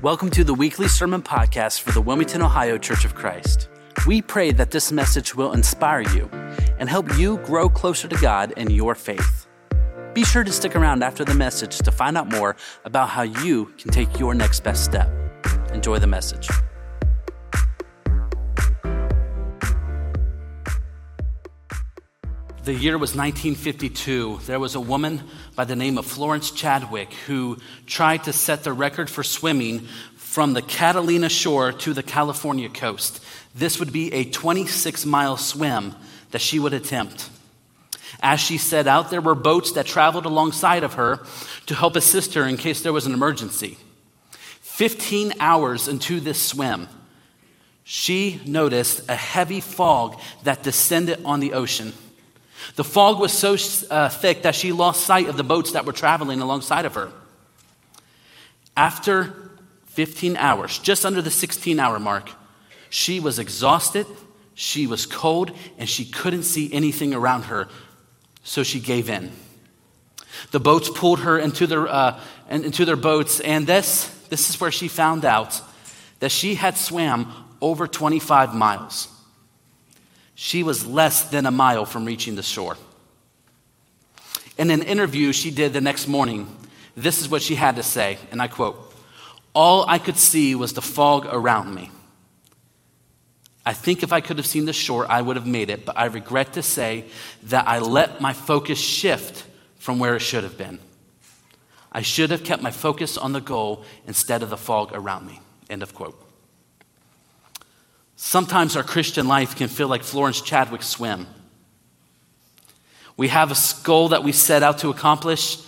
Welcome to the weekly sermon podcast for the Wilmington, Ohio Church of Christ. We pray that this message will inspire you and help you grow closer to God in your faith. Be sure to stick around after the message to find out more about how you can take your next best step. Enjoy the message. The year was 1952. There was a woman by the name of Florence Chadwick who tried to set the record for swimming from the Catalina shore to the California coast. This would be a 26 mile swim that she would attempt. As she set out, there were boats that traveled alongside of her to help assist her in case there was an emergency. 15 hours into this swim, she noticed a heavy fog that descended on the ocean. The fog was so uh, thick that she lost sight of the boats that were traveling alongside of her. After 15 hours, just under the 16 hour mark, she was exhausted, she was cold, and she couldn't see anything around her, so she gave in. The boats pulled her into their, uh, into their boats, and this, this is where she found out that she had swam over 25 miles. She was less than a mile from reaching the shore. In an interview she did the next morning, this is what she had to say, and I quote All I could see was the fog around me. I think if I could have seen the shore, I would have made it, but I regret to say that I let my focus shift from where it should have been. I should have kept my focus on the goal instead of the fog around me. End of quote. Sometimes our Christian life can feel like Florence Chadwick's swim. We have a goal that we set out to accomplish,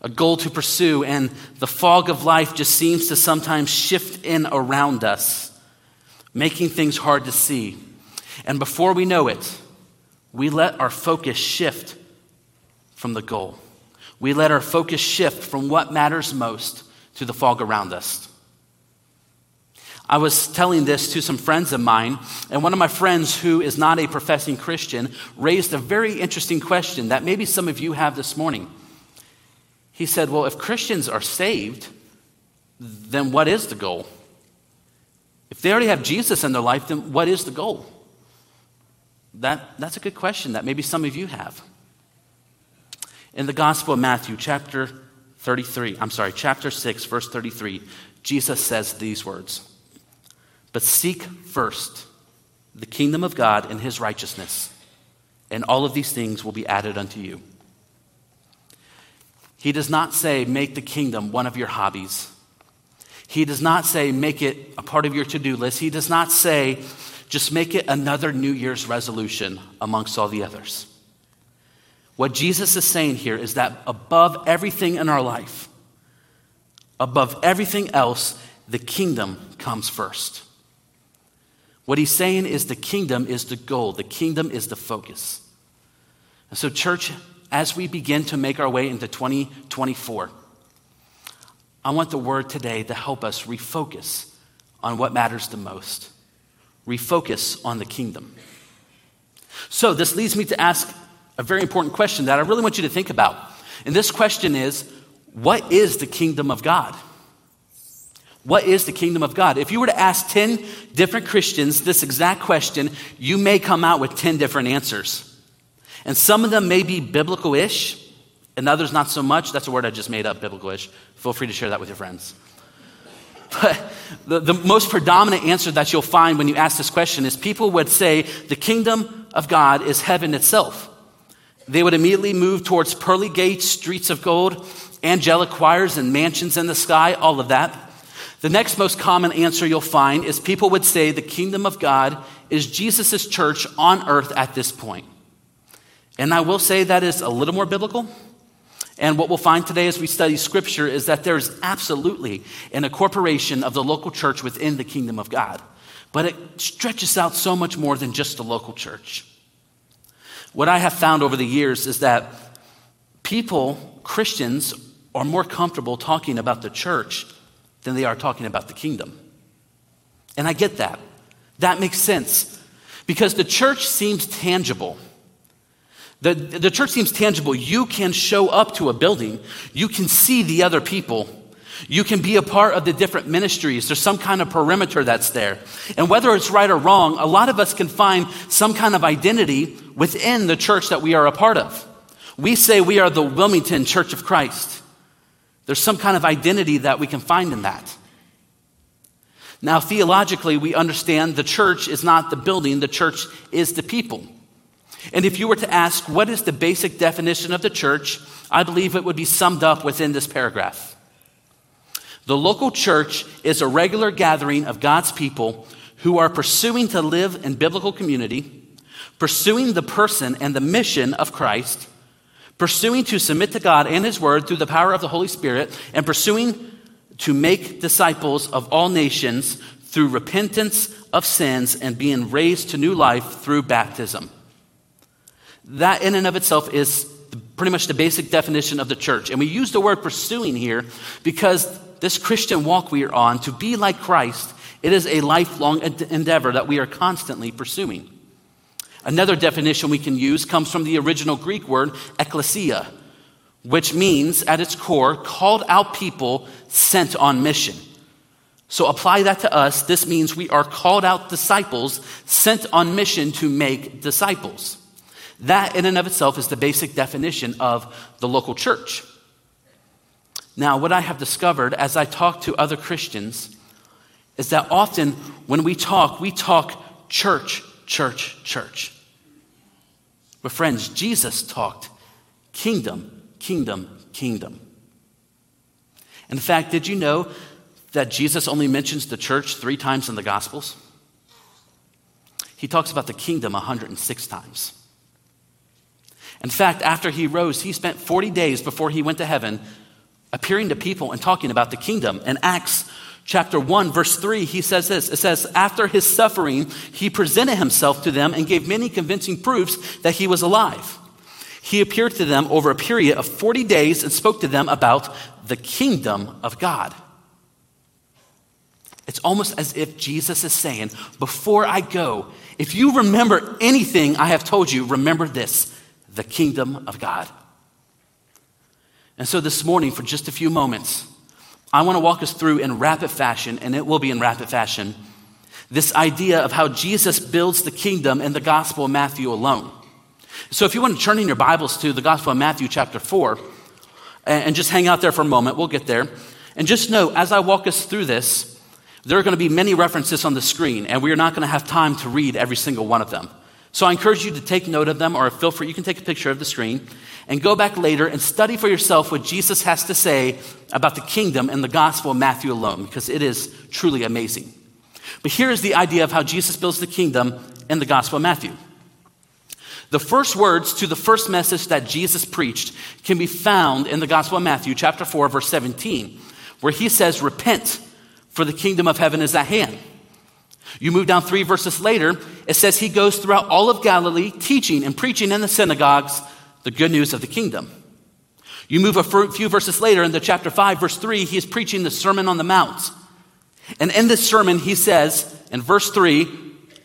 a goal to pursue, and the fog of life just seems to sometimes shift in around us, making things hard to see. And before we know it, we let our focus shift from the goal. We let our focus shift from what matters most to the fog around us. I was telling this to some friends of mine, and one of my friends who is not a professing Christian raised a very interesting question that maybe some of you have this morning. He said, Well, if Christians are saved, then what is the goal? If they already have Jesus in their life, then what is the goal? That, that's a good question that maybe some of you have. In the Gospel of Matthew, chapter 33, I'm sorry, chapter 6, verse 33, Jesus says these words. But seek first the kingdom of God and his righteousness, and all of these things will be added unto you. He does not say, make the kingdom one of your hobbies. He does not say, make it a part of your to do list. He does not say, just make it another New Year's resolution amongst all the others. What Jesus is saying here is that above everything in our life, above everything else, the kingdom comes first. What he's saying is the kingdom is the goal, the kingdom is the focus. And so, church, as we begin to make our way into 2024, I want the word today to help us refocus on what matters the most, refocus on the kingdom. So, this leads me to ask a very important question that I really want you to think about. And this question is what is the kingdom of God? What is the kingdom of God? If you were to ask 10 different Christians this exact question, you may come out with 10 different answers. And some of them may be biblical ish, and others not so much. That's a word I just made up, biblical ish. Feel free to share that with your friends. But the, the most predominant answer that you'll find when you ask this question is people would say the kingdom of God is heaven itself. They would immediately move towards pearly gates, streets of gold, angelic choirs, and mansions in the sky, all of that. The next most common answer you'll find is people would say the kingdom of God is Jesus' church on earth at this point. And I will say that is a little more biblical. And what we'll find today as we study scripture is that there is absolutely an incorporation of the local church within the kingdom of God. But it stretches out so much more than just the local church. What I have found over the years is that people, Christians, are more comfortable talking about the church than they are talking about the kingdom. And I get that. That makes sense because the church seems tangible. The, the church seems tangible. You can show up to a building, you can see the other people, You can be a part of the different ministries. There's some kind of perimeter that's there. And whether it's right or wrong, a lot of us can find some kind of identity within the church that we are a part of. We say we are the Wilmington Church of Christ. There's some kind of identity that we can find in that. Now, theologically, we understand the church is not the building, the church is the people. And if you were to ask, what is the basic definition of the church? I believe it would be summed up within this paragraph. The local church is a regular gathering of God's people who are pursuing to live in biblical community, pursuing the person and the mission of Christ, pursuing to submit to God and His Word through the power of the Holy Spirit, and pursuing to make disciples of all nations through repentance of sins and being raised to new life through baptism. That, in and of itself, is pretty much the basic definition of the church. And we use the word pursuing here because this Christian walk we are on, to be like Christ, it is a lifelong endeavor that we are constantly pursuing. Another definition we can use comes from the original Greek word ecclesia, which means, at its core, called out people sent on mission. So apply that to us. This means we are called out disciples sent on mission to make disciples. That, in and of itself, is the basic definition of the local church. Now, what I have discovered as I talk to other Christians is that often when we talk, we talk church, church, church. But, friends, Jesus talked kingdom, kingdom, kingdom. In fact, did you know that Jesus only mentions the church three times in the Gospels? He talks about the kingdom 106 times. In fact, after he rose, he spent 40 days before he went to heaven appearing to people and talking about the kingdom. In Acts chapter 1, verse 3, he says this It says, After his suffering, he presented himself to them and gave many convincing proofs that he was alive. He appeared to them over a period of 40 days and spoke to them about the kingdom of God. It's almost as if Jesus is saying, Before I go, if you remember anything I have told you, remember this the kingdom of God. And so this morning, for just a few moments, I want to walk us through in rapid fashion, and it will be in rapid fashion, this idea of how Jesus builds the kingdom in the Gospel of Matthew alone. So if you want to turn in your Bibles to the Gospel of Matthew, chapter 4, and just hang out there for a moment, we'll get there. And just know, as I walk us through this, there are going to be many references on the screen, and we are not going to have time to read every single one of them. So I encourage you to take note of them, or feel free, you can take a picture of the screen and go back later and study for yourself what Jesus has to say about the kingdom and the gospel of Matthew alone, because it is truly amazing. But here is the idea of how Jesus builds the kingdom in the gospel of Matthew. The first words to the first message that Jesus preached can be found in the gospel of Matthew, chapter 4, verse 17, where he says, Repent, for the kingdom of heaven is at hand. You move down three verses later, it says he goes throughout all of Galilee, teaching and preaching in the synagogues the good news of the kingdom. You move a few verses later into chapter 5, verse 3, he is preaching the Sermon on the Mount. And in this sermon, he says in verse 3,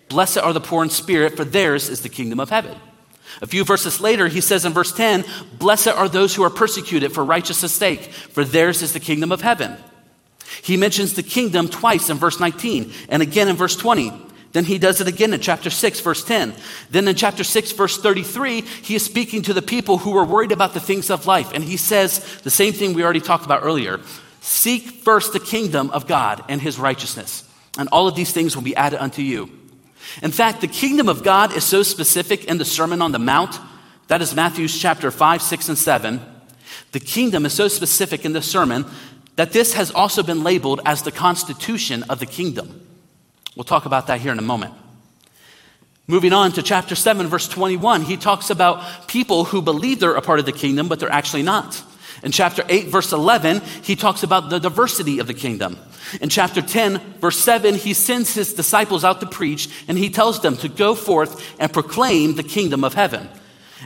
Blessed are the poor in spirit, for theirs is the kingdom of heaven. A few verses later, he says in verse 10, Blessed are those who are persecuted for righteousness' sake, for theirs is the kingdom of heaven. He mentions the kingdom twice in verse 19 and again in verse 20. Then he does it again in chapter 6, verse 10. Then in chapter 6, verse 33, he is speaking to the people who are worried about the things of life. And he says the same thing we already talked about earlier Seek first the kingdom of God and his righteousness, and all of these things will be added unto you. In fact, the kingdom of God is so specific in the Sermon on the Mount, that is Matthew's chapter 5, 6, and 7. The kingdom is so specific in the sermon that this has also been labeled as the constitution of the kingdom. We'll talk about that here in a moment. Moving on to chapter 7, verse 21, he talks about people who believe they're a part of the kingdom, but they're actually not. In chapter 8, verse 11, he talks about the diversity of the kingdom. In chapter 10, verse 7, he sends his disciples out to preach and he tells them to go forth and proclaim the kingdom of heaven.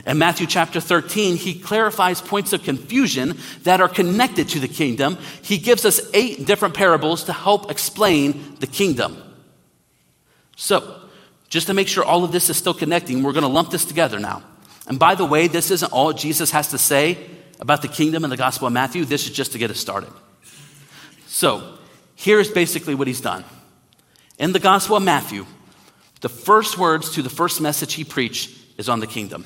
In Matthew chapter 13, he clarifies points of confusion that are connected to the kingdom. He gives us eight different parables to help explain the kingdom. So, just to make sure all of this is still connecting, we're going to lump this together now. And by the way, this isn't all Jesus has to say about the kingdom and the gospel of Matthew. This is just to get us started. So, here's basically what he's done. In the Gospel of Matthew, the first words to the first message he preached is on the kingdom.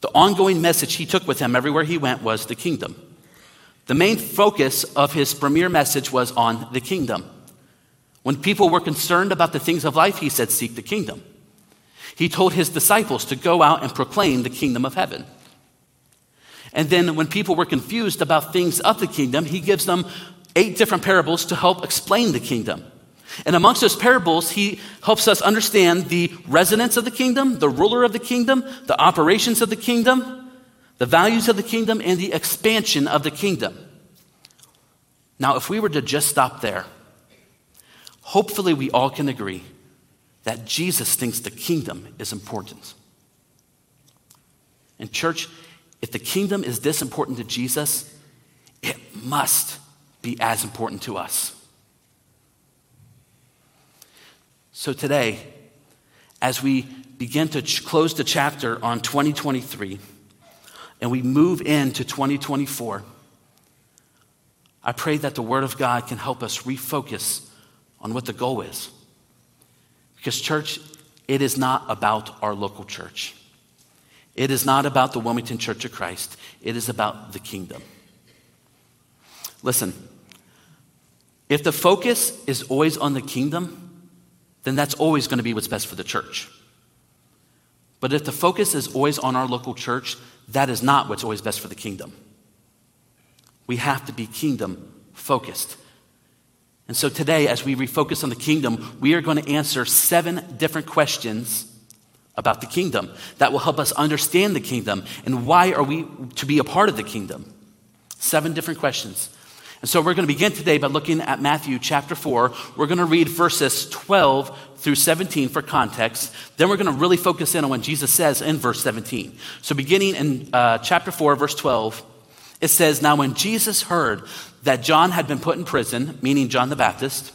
The ongoing message he took with him everywhere he went was the kingdom. The main focus of his premier message was on the kingdom. When people were concerned about the things of life, he said, Seek the kingdom. He told his disciples to go out and proclaim the kingdom of heaven. And then when people were confused about things of the kingdom, he gives them eight different parables to help explain the kingdom. And amongst those parables, he helps us understand the residence of the kingdom, the ruler of the kingdom, the operations of the kingdom, the values of the kingdom, and the expansion of the kingdom. Now, if we were to just stop there, hopefully we all can agree that Jesus thinks the kingdom is important. And, church, if the kingdom is this important to Jesus, it must be as important to us. So today, as we begin to ch- close the chapter on 2023 and we move into 2024, I pray that the Word of God can help us refocus on what the goal is. Because, church, it is not about our local church. It is not about the Wilmington Church of Christ. It is about the kingdom. Listen, if the focus is always on the kingdom, then that's always going to be what's best for the church. But if the focus is always on our local church, that is not what's always best for the kingdom. We have to be kingdom focused. And so today, as we refocus on the kingdom, we are going to answer seven different questions about the kingdom that will help us understand the kingdom and why are we to be a part of the kingdom. Seven different questions. And so we're going to begin today by looking at Matthew chapter 4. We're going to read verses 12 through 17 for context. Then we're going to really focus in on what Jesus says in verse 17. So beginning in uh, chapter 4, verse 12, it says, Now when Jesus heard that John had been put in prison, meaning John the Baptist,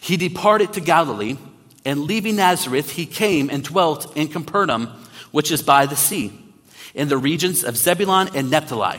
he departed to Galilee and leaving Nazareth, he came and dwelt in Capernaum, which is by the sea, in the regions of Zebulun and Naphtali.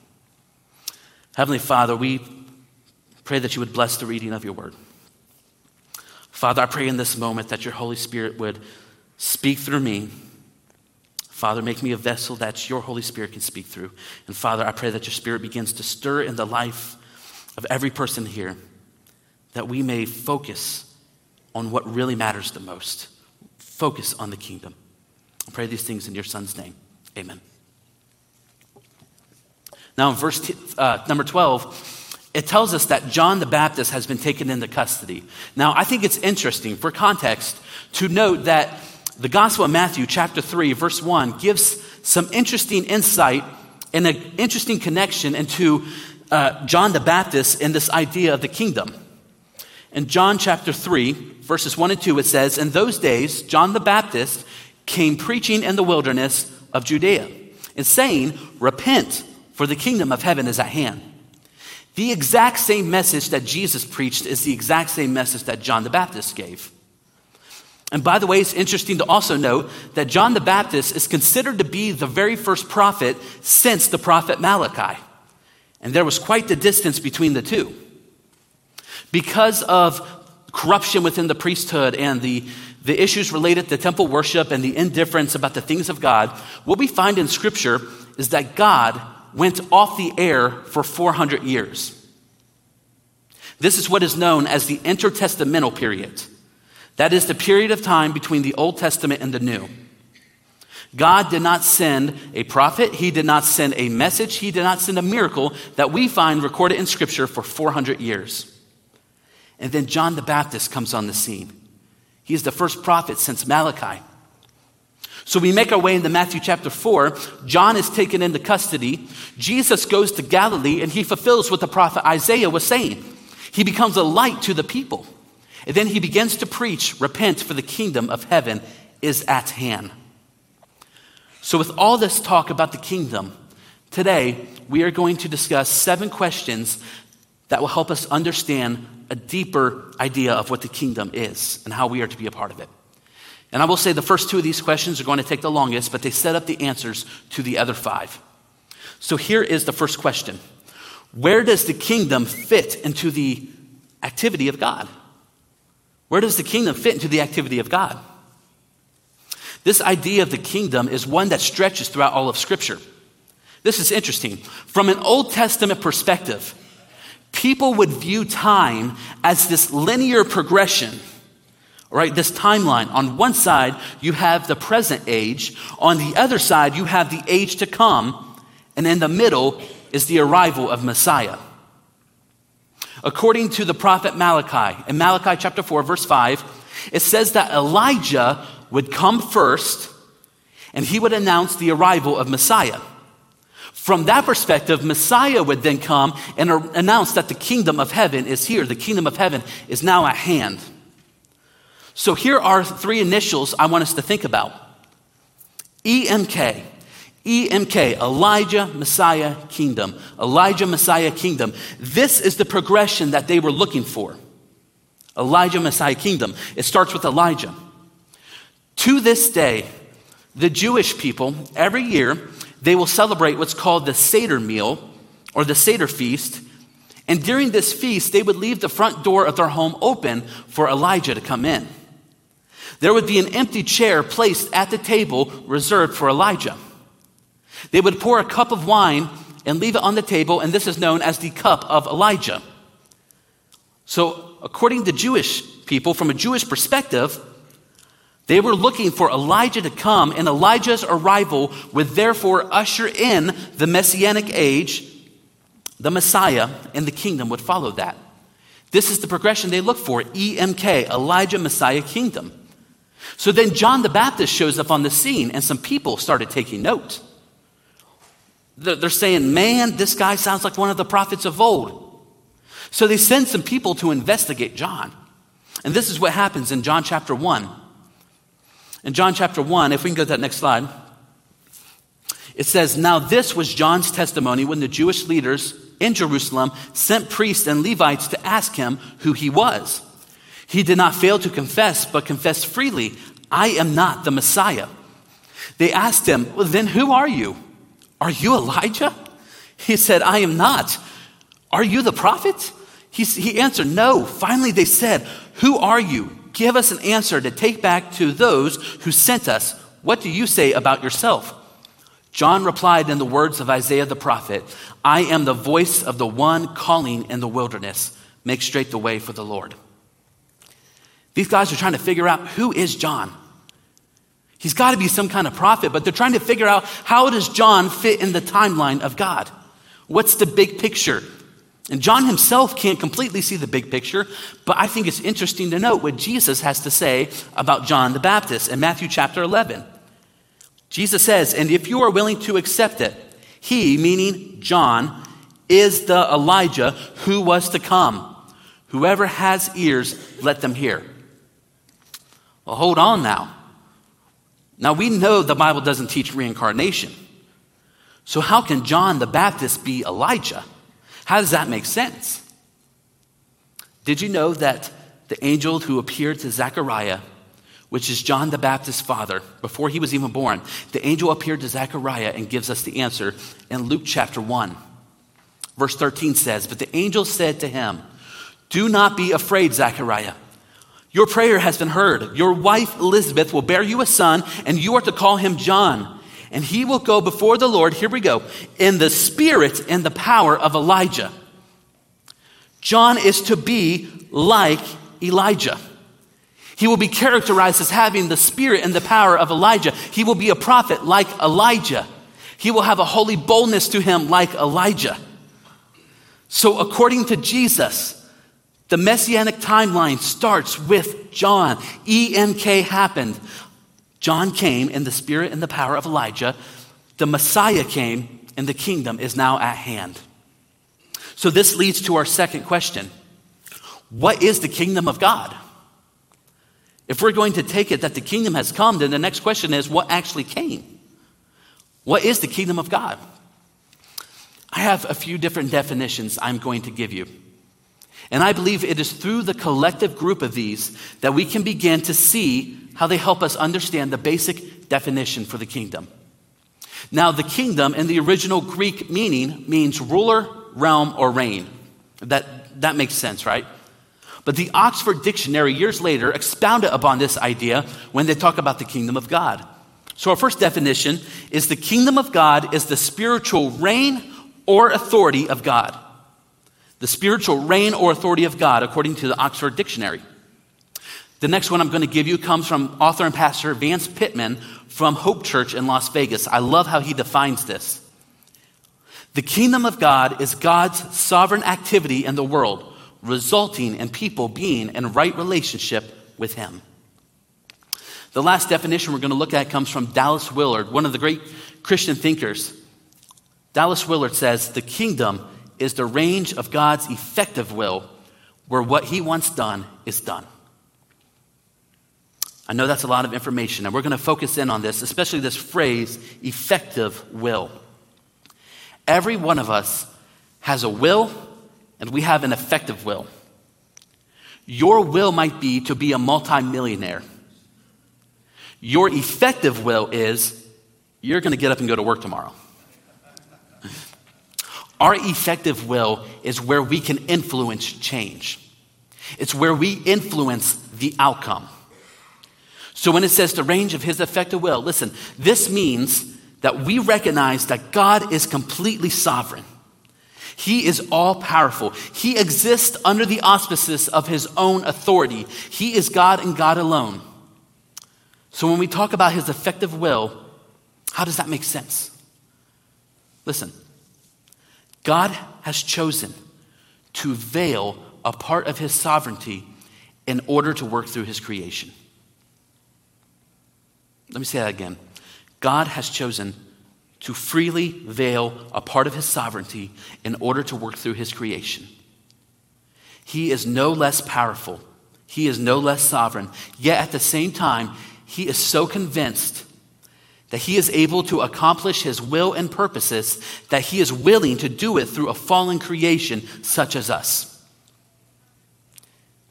Heavenly Father, we pray that you would bless the reading of your word. Father, I pray in this moment that your Holy Spirit would speak through me. Father, make me a vessel that your Holy Spirit can speak through. And Father, I pray that your Spirit begins to stir in the life of every person here, that we may focus on what really matters the most focus on the kingdom. I pray these things in your son's name. Amen. Now, in verse t- uh, number 12, it tells us that John the Baptist has been taken into custody. Now, I think it's interesting for context to note that the Gospel of Matthew, chapter 3, verse 1, gives some interesting insight and an interesting connection into uh, John the Baptist and this idea of the kingdom. In John chapter 3, verses 1 and 2, it says, In those days, John the Baptist came preaching in the wilderness of Judea and saying, Repent, for the kingdom of heaven is at hand. The exact same message that Jesus preached is the exact same message that John the Baptist gave. And by the way, it's interesting to also note that John the Baptist is considered to be the very first prophet since the prophet Malachi. And there was quite the distance between the two. Because of corruption within the priesthood and the, the issues related to temple worship and the indifference about the things of God, what we find in Scripture is that God went off the air for 400 years. This is what is known as the intertestamental period. That is the period of time between the Old Testament and the New. God did not send a prophet, He did not send a message, He did not send a miracle that we find recorded in Scripture for 400 years. And then John the Baptist comes on the scene. He is the first prophet since Malachi. So we make our way into Matthew chapter 4. John is taken into custody. Jesus goes to Galilee and he fulfills what the prophet Isaiah was saying. He becomes a light to the people. And then he begins to preach, Repent, for the kingdom of heaven is at hand. So, with all this talk about the kingdom, today we are going to discuss seven questions that will help us understand a deeper idea of what the kingdom is and how we are to be a part of it. And I will say the first two of these questions are going to take the longest, but they set up the answers to the other five. So here is the first question Where does the kingdom fit into the activity of God? Where does the kingdom fit into the activity of God? This idea of the kingdom is one that stretches throughout all of Scripture. This is interesting. From an Old Testament perspective, people would view time as this linear progression right? This timeline. On one side, you have the present age. On the other side, you have the age to come. And in the middle is the arrival of Messiah. According to the prophet Malachi, in Malachi chapter 4, verse 5, it says that Elijah would come first and he would announce the arrival of Messiah. From that perspective, Messiah would then come and announce that the kingdom of heaven is here. The kingdom of heaven is now at hand. So here are three initials I want us to think about EMK. EMK, Elijah, Messiah, Kingdom. Elijah, Messiah, Kingdom. This is the progression that they were looking for. Elijah, Messiah, Kingdom. It starts with Elijah. To this day, the Jewish people, every year, they will celebrate what's called the Seder meal or the Seder feast. And during this feast, they would leave the front door of their home open for Elijah to come in there would be an empty chair placed at the table reserved for Elijah. They would pour a cup of wine and leave it on the table, and this is known as the cup of Elijah. So, according to Jewish people, from a Jewish perspective, they were looking for Elijah to come, and Elijah's arrival would therefore usher in the messianic age, the Messiah, and the kingdom would follow that. This is the progression they look for EMK, Elijah, Messiah, kingdom. So then John the Baptist shows up on the scene, and some people started taking note. They're saying, Man, this guy sounds like one of the prophets of old. So they send some people to investigate John. And this is what happens in John chapter 1. In John chapter 1, if we can go to that next slide, it says, Now this was John's testimony when the Jewish leaders in Jerusalem sent priests and Levites to ask him who he was. He did not fail to confess, but confessed freely, I am not the Messiah. They asked him, Well, then who are you? Are you Elijah? He said, I am not. Are you the prophet? He, he answered, No. Finally, they said, Who are you? Give us an answer to take back to those who sent us. What do you say about yourself? John replied in the words of Isaiah the prophet I am the voice of the one calling in the wilderness. Make straight the way for the Lord. These guys are trying to figure out who is John. He's got to be some kind of prophet, but they're trying to figure out how does John fit in the timeline of God? What's the big picture? And John himself can't completely see the big picture, but I think it's interesting to note what Jesus has to say about John the Baptist in Matthew chapter 11. Jesus says, And if you are willing to accept it, he, meaning John, is the Elijah who was to come. Whoever has ears, let them hear. Well, hold on now. Now, we know the Bible doesn't teach reincarnation. So, how can John the Baptist be Elijah? How does that make sense? Did you know that the angel who appeared to Zechariah, which is John the Baptist's father, before he was even born, the angel appeared to Zechariah and gives us the answer in Luke chapter 1. Verse 13 says, But the angel said to him, Do not be afraid, Zechariah. Your prayer has been heard. Your wife Elizabeth will bear you a son, and you are to call him John. And he will go before the Lord, here we go, in the spirit and the power of Elijah. John is to be like Elijah. He will be characterized as having the spirit and the power of Elijah. He will be a prophet like Elijah. He will have a holy boldness to him like Elijah. So, according to Jesus, the messianic timeline starts with John. EMK happened. John came in the spirit and the power of Elijah. The Messiah came, and the kingdom is now at hand. So, this leads to our second question what is the kingdom of God? If we're going to take it that the kingdom has come, then the next question is what actually came? What is the kingdom of God? I have a few different definitions I'm going to give you. And I believe it is through the collective group of these that we can begin to see how they help us understand the basic definition for the kingdom. Now, the kingdom in the original Greek meaning means ruler, realm, or reign. That, that makes sense, right? But the Oxford Dictionary, years later, expounded upon this idea when they talk about the kingdom of God. So, our first definition is the kingdom of God is the spiritual reign or authority of God. The spiritual reign or authority of God, according to the Oxford Dictionary. The next one I'm going to give you comes from author and pastor Vance Pitman from Hope Church in Las Vegas. I love how he defines this. The kingdom of God is God's sovereign activity in the world, resulting in people being in right relationship with Him. The last definition we're going to look at comes from Dallas Willard, one of the great Christian thinkers. Dallas Willard says, The kingdom is the range of God's effective will, where what He wants done is done. I know that's a lot of information, and we're going to focus in on this, especially this phrase, effective will. Every one of us has a will, and we have an effective will. Your will might be to be a multimillionaire. Your effective will is you're going to get up and go to work tomorrow. Our effective will is where we can influence change. It's where we influence the outcome. So when it says the range of his effective will, listen, this means that we recognize that God is completely sovereign. He is all powerful. He exists under the auspices of his own authority. He is God and God alone. So when we talk about his effective will, how does that make sense? Listen, God has chosen to veil a part of his sovereignty in order to work through his creation. Let me say that again. God has chosen to freely veil a part of his sovereignty in order to work through his creation. He is no less powerful, he is no less sovereign, yet at the same time, he is so convinced that he is able to accomplish his will and purposes that he is willing to do it through a fallen creation such as us.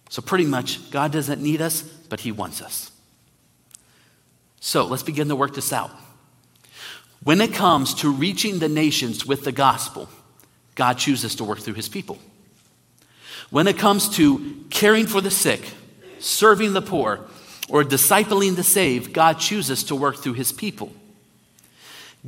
So, pretty much, God doesn't need us, but he wants us. So let's begin to work this out. When it comes to reaching the nations with the gospel, God chooses to work through his people. When it comes to caring for the sick, serving the poor, or discipling the saved, God chooses to work through his people.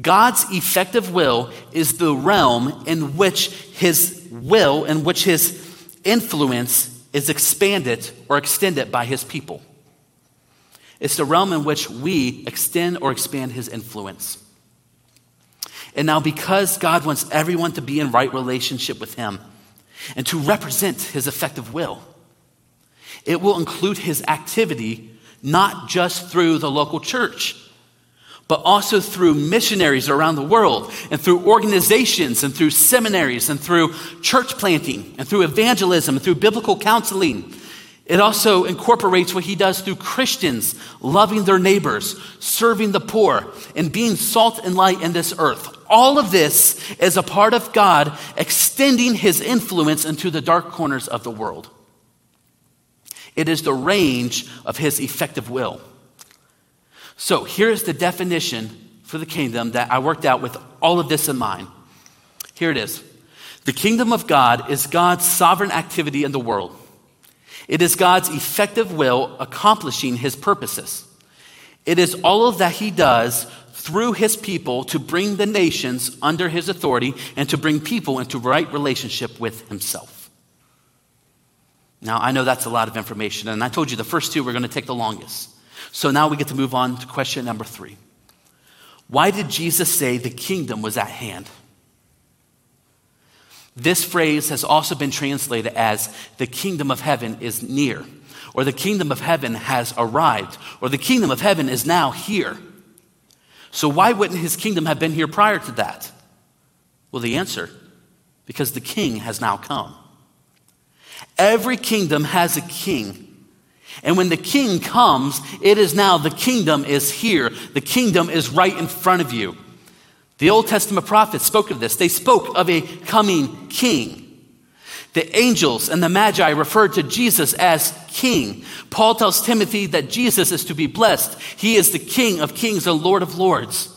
God's effective will is the realm in which his will, in which his influence is expanded or extended by his people. It's the realm in which we extend or expand his influence. And now, because God wants everyone to be in right relationship with him and to represent his effective will, it will include his activity not just through the local church, but also through missionaries around the world and through organizations and through seminaries and through church planting and through evangelism and through biblical counseling it also incorporates what he does through Christians loving their neighbors, serving the poor, and being salt and light in this earth. All of this is a part of God extending his influence into the dark corners of the world. It is the range of his effective will. So here's the definition for the kingdom that I worked out with all of this in mind. Here it is The kingdom of God is God's sovereign activity in the world. It is God's effective will accomplishing his purposes. It is all of that he does through his people to bring the nations under his authority and to bring people into right relationship with himself. Now, I know that's a lot of information, and I told you the first two were going to take the longest. So now we get to move on to question number three. Why did Jesus say the kingdom was at hand? This phrase has also been translated as the kingdom of heaven is near, or the kingdom of heaven has arrived, or the kingdom of heaven is now here. So, why wouldn't his kingdom have been here prior to that? Well, the answer because the king has now come. Every kingdom has a king. And when the king comes, it is now the kingdom is here. The kingdom is right in front of you. The Old Testament prophets spoke of this. They spoke of a coming king. The angels and the magi referred to Jesus as king. Paul tells Timothy that Jesus is to be blessed. He is the king of kings and lord of lords.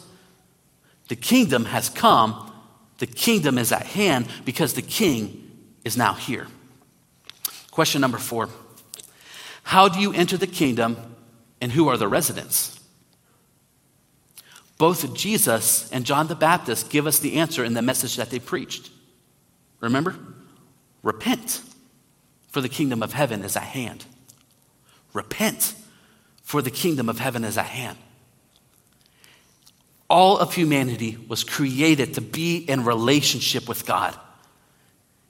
The kingdom has come. The kingdom is at hand because the king is now here. Question number four How do you enter the kingdom and who are the residents? Both Jesus and John the Baptist give us the answer in the message that they preached. Remember? Repent, for the kingdom of heaven is at hand. Repent, for the kingdom of heaven is at hand. All of humanity was created to be in relationship with God.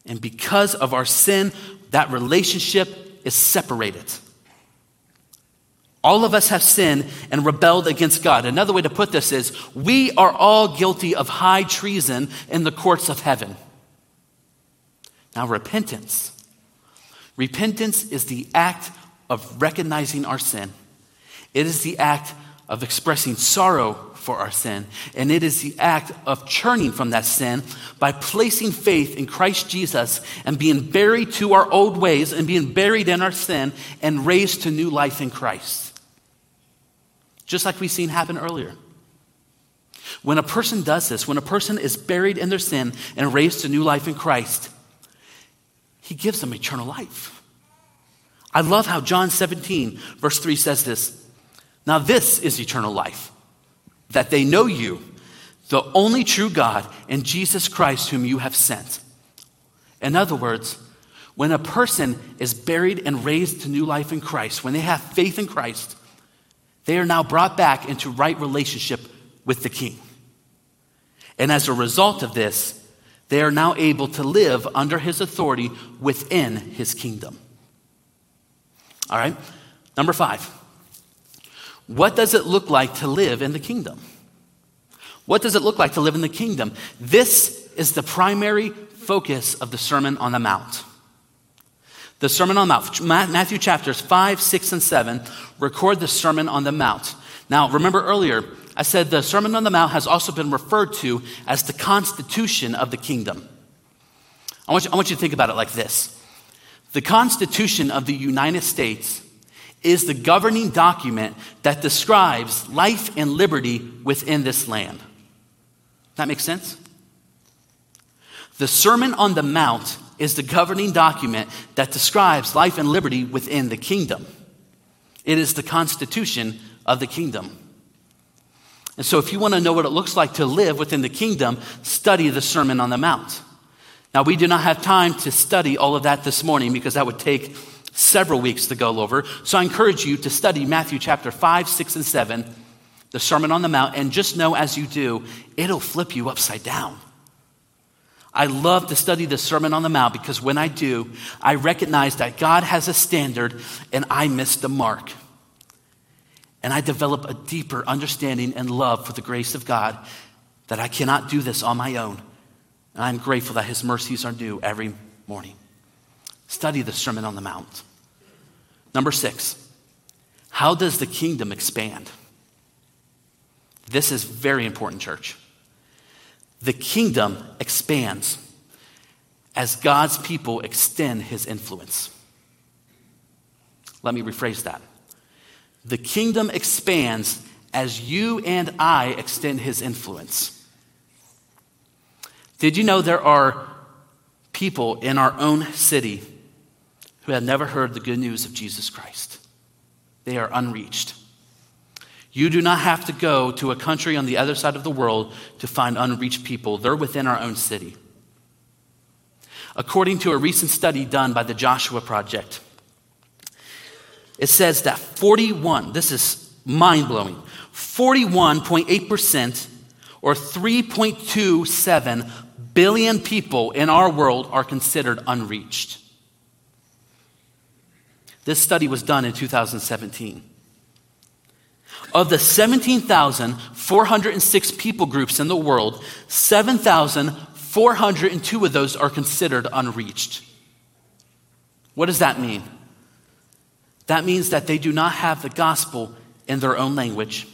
And because of our sin, that relationship is separated. All of us have sinned and rebelled against God. Another way to put this is we are all guilty of high treason in the courts of heaven. Now, repentance. Repentance is the act of recognizing our sin, it is the act of expressing sorrow for our sin, and it is the act of turning from that sin by placing faith in Christ Jesus and being buried to our old ways and being buried in our sin and raised to new life in Christ. Just like we've seen happen earlier. When a person does this, when a person is buried in their sin and raised to new life in Christ, he gives them eternal life. I love how John 17, verse 3 says this. Now, this is eternal life, that they know you, the only true God, and Jesus Christ, whom you have sent. In other words, when a person is buried and raised to new life in Christ, when they have faith in Christ, they are now brought back into right relationship with the King. And as a result of this, they are now able to live under his authority within his kingdom. All right, number five. What does it look like to live in the kingdom? What does it look like to live in the kingdom? This is the primary focus of the Sermon on the Mount. The Sermon on the Mount, Matthew chapters 5, 6, and 7 record the Sermon on the Mount. Now, remember earlier, I said the Sermon on the Mount has also been referred to as the constitution of the kingdom. I want you, I want you to think about it like this The Constitution of the United States is the governing document that describes life and liberty within this land. That makes sense? The Sermon on the Mount is the governing document that describes life and liberty within the kingdom. It is the constitution of the kingdom. And so, if you want to know what it looks like to live within the kingdom, study the Sermon on the Mount. Now, we do not have time to study all of that this morning because that would take several weeks to go over. So, I encourage you to study Matthew chapter 5, 6, and 7, the Sermon on the Mount, and just know as you do, it'll flip you upside down. I love to study the Sermon on the Mount because when I do, I recognize that God has a standard and I miss the mark and I develop a deeper understanding and love for the grace of God that I cannot do this on my own. And I'm grateful that His mercies are new every morning. Study the Sermon on the Mount. Number six, how does the kingdom expand? This is very important, church. The kingdom expands as God's people extend his influence. Let me rephrase that. The kingdom expands as you and I extend his influence. Did you know there are people in our own city who have never heard the good news of Jesus Christ? They are unreached. You do not have to go to a country on the other side of the world to find unreached people. They're within our own city. According to a recent study done by the Joshua Project, it says that 41, this is mind blowing, 41.8% or 3.27 billion people in our world are considered unreached. This study was done in 2017. Of the 17,406 people groups in the world, 7,402 of those are considered unreached. What does that mean? That means that they do not have the gospel in their own language.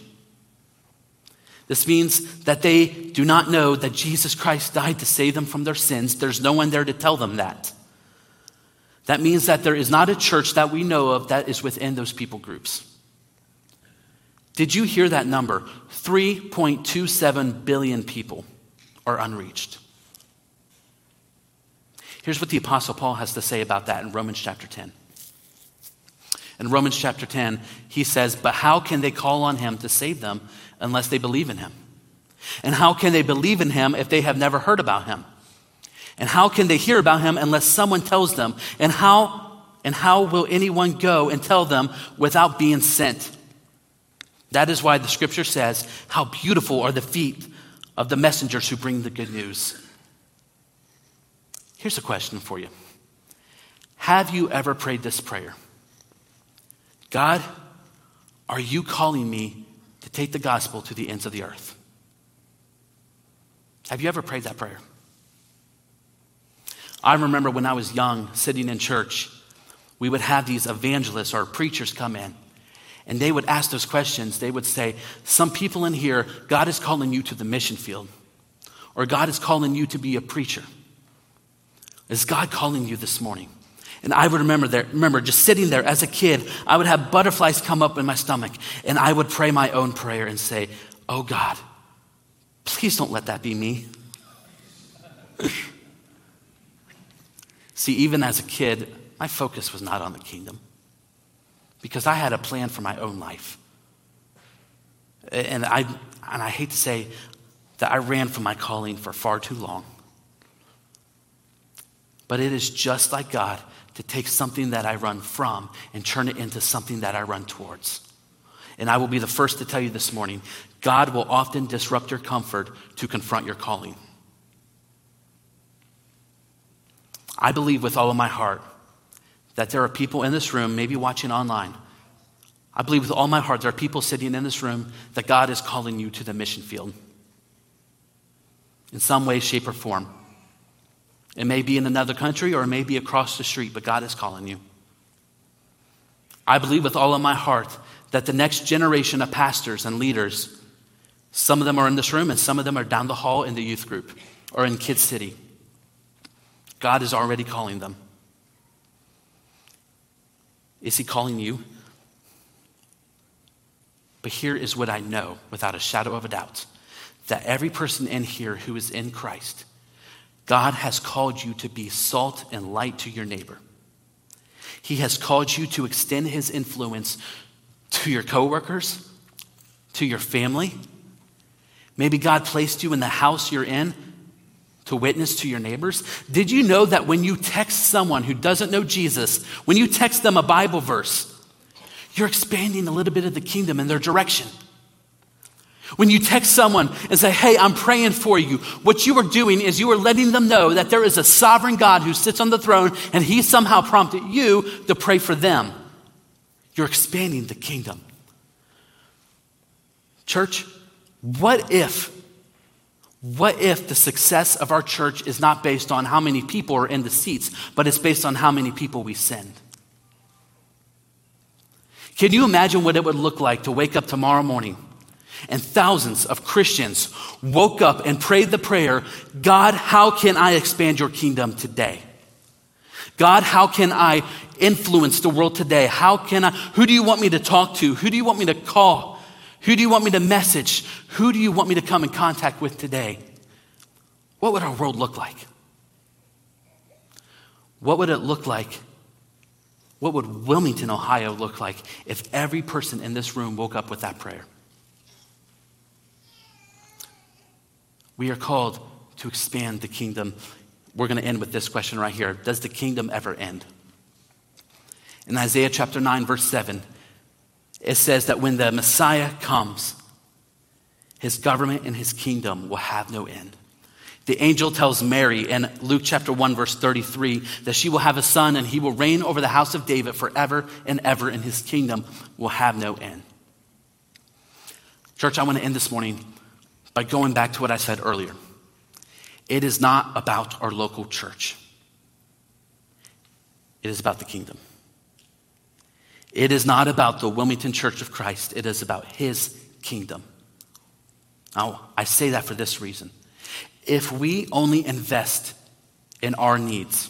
This means that they do not know that Jesus Christ died to save them from their sins. There's no one there to tell them that. That means that there is not a church that we know of that is within those people groups. Did you hear that number? 3.27 billion people are unreached. Here's what the Apostle Paul has to say about that in Romans chapter 10. In Romans chapter 10, he says, But how can they call on him to save them unless they believe in him? And how can they believe in him if they have never heard about him? And how can they hear about him unless someone tells them? And how, and how will anyone go and tell them without being sent? That is why the scripture says, How beautiful are the feet of the messengers who bring the good news. Here's a question for you Have you ever prayed this prayer? God, are you calling me to take the gospel to the ends of the earth? Have you ever prayed that prayer? I remember when I was young, sitting in church, we would have these evangelists or preachers come in, and they would ask those questions. They would say, Some people in here, God is calling you to the mission field, or God is calling you to be a preacher. Is God calling you this morning? And I would remember there, remember just sitting there as a kid, I would have butterflies come up in my stomach, and I would pray my own prayer and say, Oh God, please don't let that be me. See, even as a kid, my focus was not on the kingdom because I had a plan for my own life. And I, and I hate to say that I ran from my calling for far too long. But it is just like God to take something that I run from and turn it into something that I run towards. And I will be the first to tell you this morning God will often disrupt your comfort to confront your calling. I believe with all of my heart that there are people in this room, maybe watching online. I believe with all my heart there are people sitting in this room that God is calling you to the mission field in some way, shape, or form. It may be in another country or it may be across the street, but God is calling you. I believe with all of my heart that the next generation of pastors and leaders, some of them are in this room and some of them are down the hall in the youth group or in Kid City. God is already calling them. Is He calling you? But here is what I know without a shadow of a doubt that every person in here who is in Christ, God has called you to be salt and light to your neighbor. He has called you to extend his influence to your coworkers, to your family. Maybe God placed you in the house you're in to witness to your neighbors? Did you know that when you text someone who doesn't know Jesus, when you text them a Bible verse, you're expanding a little bit of the kingdom in their direction? When you text someone and say, Hey, I'm praying for you, what you are doing is you are letting them know that there is a sovereign God who sits on the throne and he somehow prompted you to pray for them. You're expanding the kingdom. Church, what if what if the success of our church is not based on how many people are in the seats, but it's based on how many people we send? Can you imagine what it would look like to wake up tomorrow morning and thousands of Christians woke up and prayed the prayer God, how can I expand your kingdom today? God, how can I influence the world today? How can I, who do you want me to talk to? Who do you want me to call? Who do you want me to message? Who do you want me to come in contact with today? What would our world look like? What would it look like? What would Wilmington, Ohio look like if every person in this room woke up with that prayer? We are called to expand the kingdom. We're going to end with this question right here Does the kingdom ever end? In Isaiah chapter 9, verse 7, it says that when the Messiah comes, his government and his kingdom will have no end. The angel tells Mary in Luke chapter 1, verse 33, that she will have a son and he will reign over the house of David forever and ever, and his kingdom will have no end. Church, I want to end this morning by going back to what I said earlier. It is not about our local church, It is about the kingdom. It is not about the Wilmington Church of Christ, it is about His kingdom. Now, I say that for this reason. If we only invest in our needs,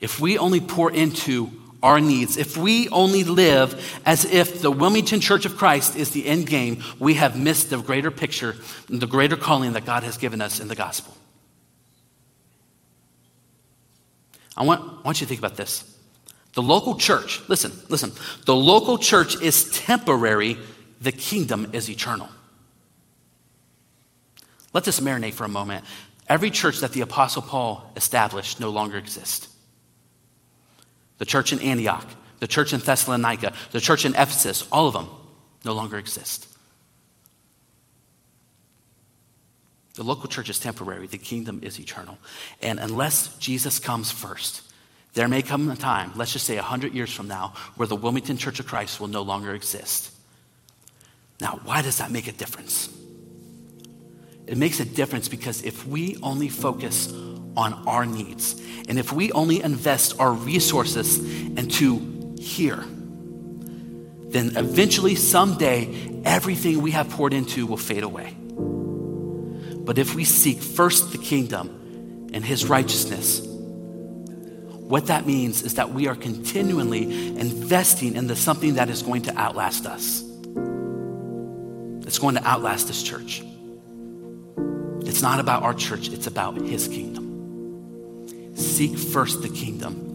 if we only pour into our needs, if we only live as if the Wilmington Church of Christ is the end game, we have missed the greater picture, the greater calling that God has given us in the gospel. I want, I want you to think about this. The local church, listen, listen, the local church is temporary, the kingdom is eternal. Let this marinate for a moment. Every church that the Apostle Paul established no longer exists. The church in Antioch, the church in Thessalonica, the church in Ephesus, all of them no longer exist. The local church is temporary, the kingdom is eternal. And unless Jesus comes first, there may come a time, let's just say 100 years from now, where the Wilmington Church of Christ will no longer exist. Now, why does that make a difference? It makes a difference because if we only focus on our needs and if we only invest our resources into here, then eventually, someday, everything we have poured into will fade away. But if we seek first the kingdom and his righteousness, what that means is that we are continually investing in the something that is going to outlast us. It's going to outlast this church. It's not about our church, it's about his kingdom. Seek first the kingdom.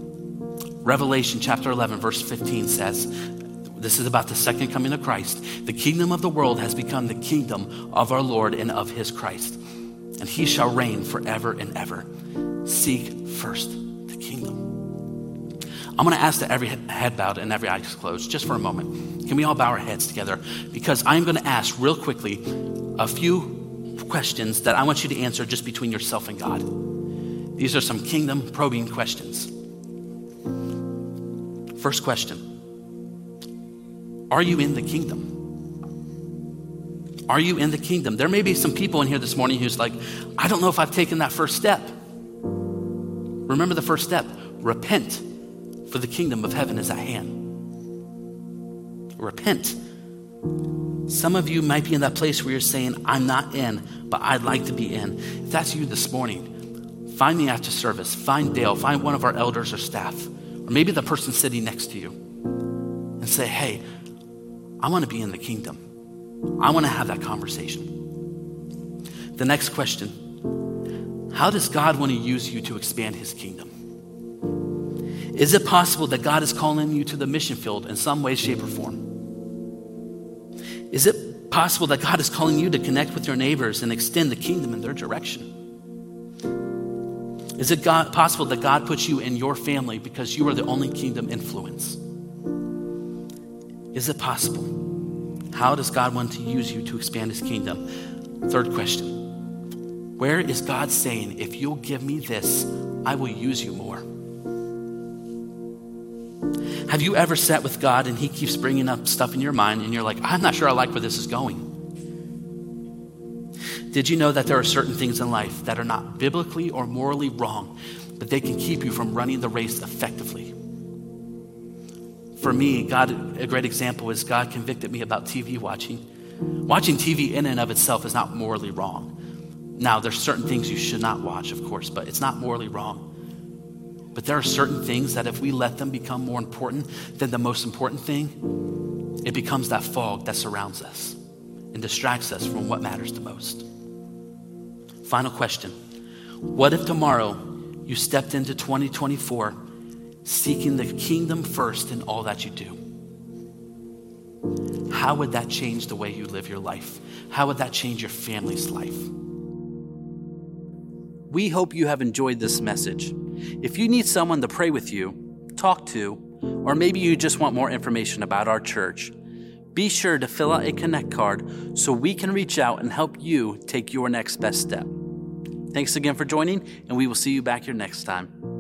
Revelation chapter 11, verse 15 says, This is about the second coming of Christ. The kingdom of the world has become the kingdom of our Lord and of his Christ, and he shall reign forever and ever. Seek first the kingdom. I'm going to ask that every head bowed and every eye closed just for a moment. Can we all bow our heads together? Because I'm going to ask real quickly a few questions that I want you to answer just between yourself and God. These are some kingdom probing questions. First question Are you in the kingdom? Are you in the kingdom? There may be some people in here this morning who's like, I don't know if I've taken that first step. Remember the first step repent, for the kingdom of heaven is at hand. Repent. Some of you might be in that place where you're saying, I'm not in, but I'd like to be in. If that's you this morning, find me after service. Find Dale. Find one of our elders or staff, or maybe the person sitting next to you, and say, Hey, I want to be in the kingdom. I want to have that conversation. The next question How does God want to use you to expand his kingdom? Is it possible that God is calling you to the mission field in some way, shape, or form? Is it possible that God is calling you to connect with your neighbors and extend the kingdom in their direction? Is it God, possible that God puts you in your family because you are the only kingdom influence? Is it possible? How does God want to use you to expand his kingdom? Third question Where is God saying, if you'll give me this, I will use you more? Have you ever sat with God and He keeps bringing up stuff in your mind and you're like, I'm not sure I like where this is going? Did you know that there are certain things in life that are not biblically or morally wrong, but they can keep you from running the race effectively? For me, God, a great example is God convicted me about TV watching. Watching TV in and of itself is not morally wrong. Now, there's certain things you should not watch, of course, but it's not morally wrong. But there are certain things that if we let them become more important than the most important thing, it becomes that fog that surrounds us and distracts us from what matters the most. Final question What if tomorrow you stepped into 2024 seeking the kingdom first in all that you do? How would that change the way you live your life? How would that change your family's life? We hope you have enjoyed this message. If you need someone to pray with you, talk to, or maybe you just want more information about our church, be sure to fill out a Connect card so we can reach out and help you take your next best step. Thanks again for joining, and we will see you back here next time.